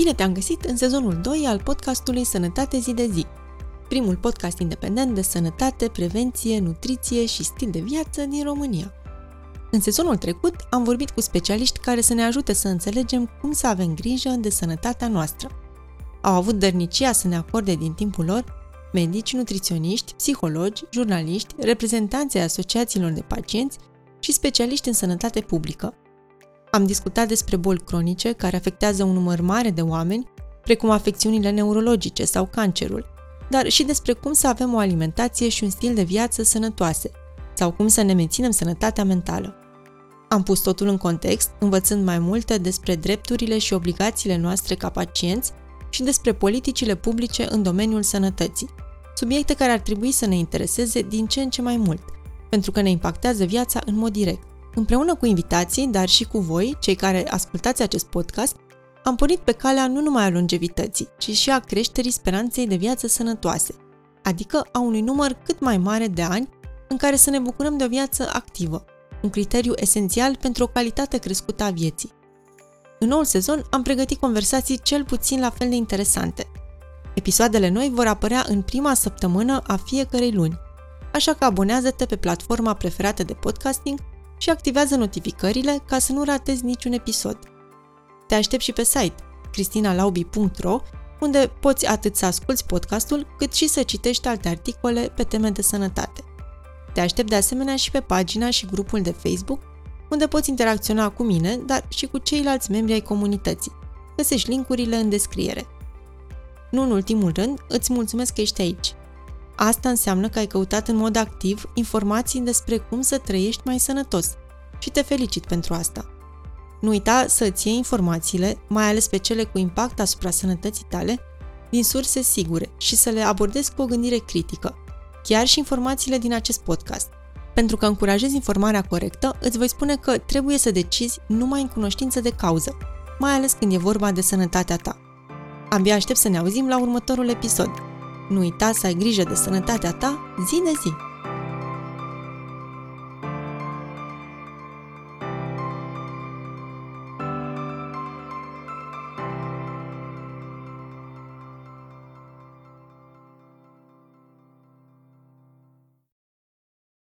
Bine te-am găsit în sezonul 2 al podcastului Sănătate zi de zi, primul podcast independent de sănătate, prevenție, nutriție și stil de viață din România. În sezonul trecut am vorbit cu specialiști care să ne ajute să înțelegem cum să avem grijă de sănătatea noastră. Au avut dărnicia să ne acorde din timpul lor medici, nutriționiști, psihologi, jurnaliști, reprezentanții asociațiilor de pacienți și specialiști în sănătate publică. Am discutat despre boli cronice care afectează un număr mare de oameni, precum afecțiunile neurologice sau cancerul, dar și despre cum să avem o alimentație și un stil de viață sănătoase, sau cum să ne menținem sănătatea mentală. Am pus totul în context, învățând mai multe despre drepturile și obligațiile noastre ca pacienți și despre politicile publice în domeniul sănătății, subiecte care ar trebui să ne intereseze din ce în ce mai mult, pentru că ne impactează viața în mod direct. Împreună cu invitații, dar și cu voi, cei care ascultați acest podcast, am pornit pe calea nu numai a longevității, ci și a creșterii speranței de viață sănătoase, adică a unui număr cât mai mare de ani în care să ne bucurăm de o viață activă, un criteriu esențial pentru o calitate crescută a vieții. În noul sezon am pregătit conversații cel puțin la fel de interesante. Episoadele noi vor apărea în prima săptămână a fiecărei luni, așa că abonează-te pe platforma preferată de podcasting și activează notificările ca să nu ratezi niciun episod. Te aștept și pe site cristinalaubi.ro unde poți atât să asculti podcastul, cât și să citești alte articole pe teme de sănătate. Te aștept de asemenea și pe pagina și grupul de Facebook, unde poți interacționa cu mine, dar și cu ceilalți membri ai comunității. Găsești linkurile în descriere. Nu în ultimul rând, îți mulțumesc că ești aici. Asta înseamnă că ai căutat în mod activ informații despre cum să trăiești mai sănătos și te felicit pentru asta. Nu uita să îți iei informațiile, mai ales pe cele cu impact asupra sănătății tale, din surse sigure și să le abordezi cu o gândire critică, chiar și informațiile din acest podcast. Pentru că încurajezi informarea corectă, îți voi spune că trebuie să decizi numai în cunoștință de cauză, mai ales când e vorba de sănătatea ta. Abia aștept să ne auzim la următorul episod. Nu uita să ai grijă de sănătatea ta zi de zi!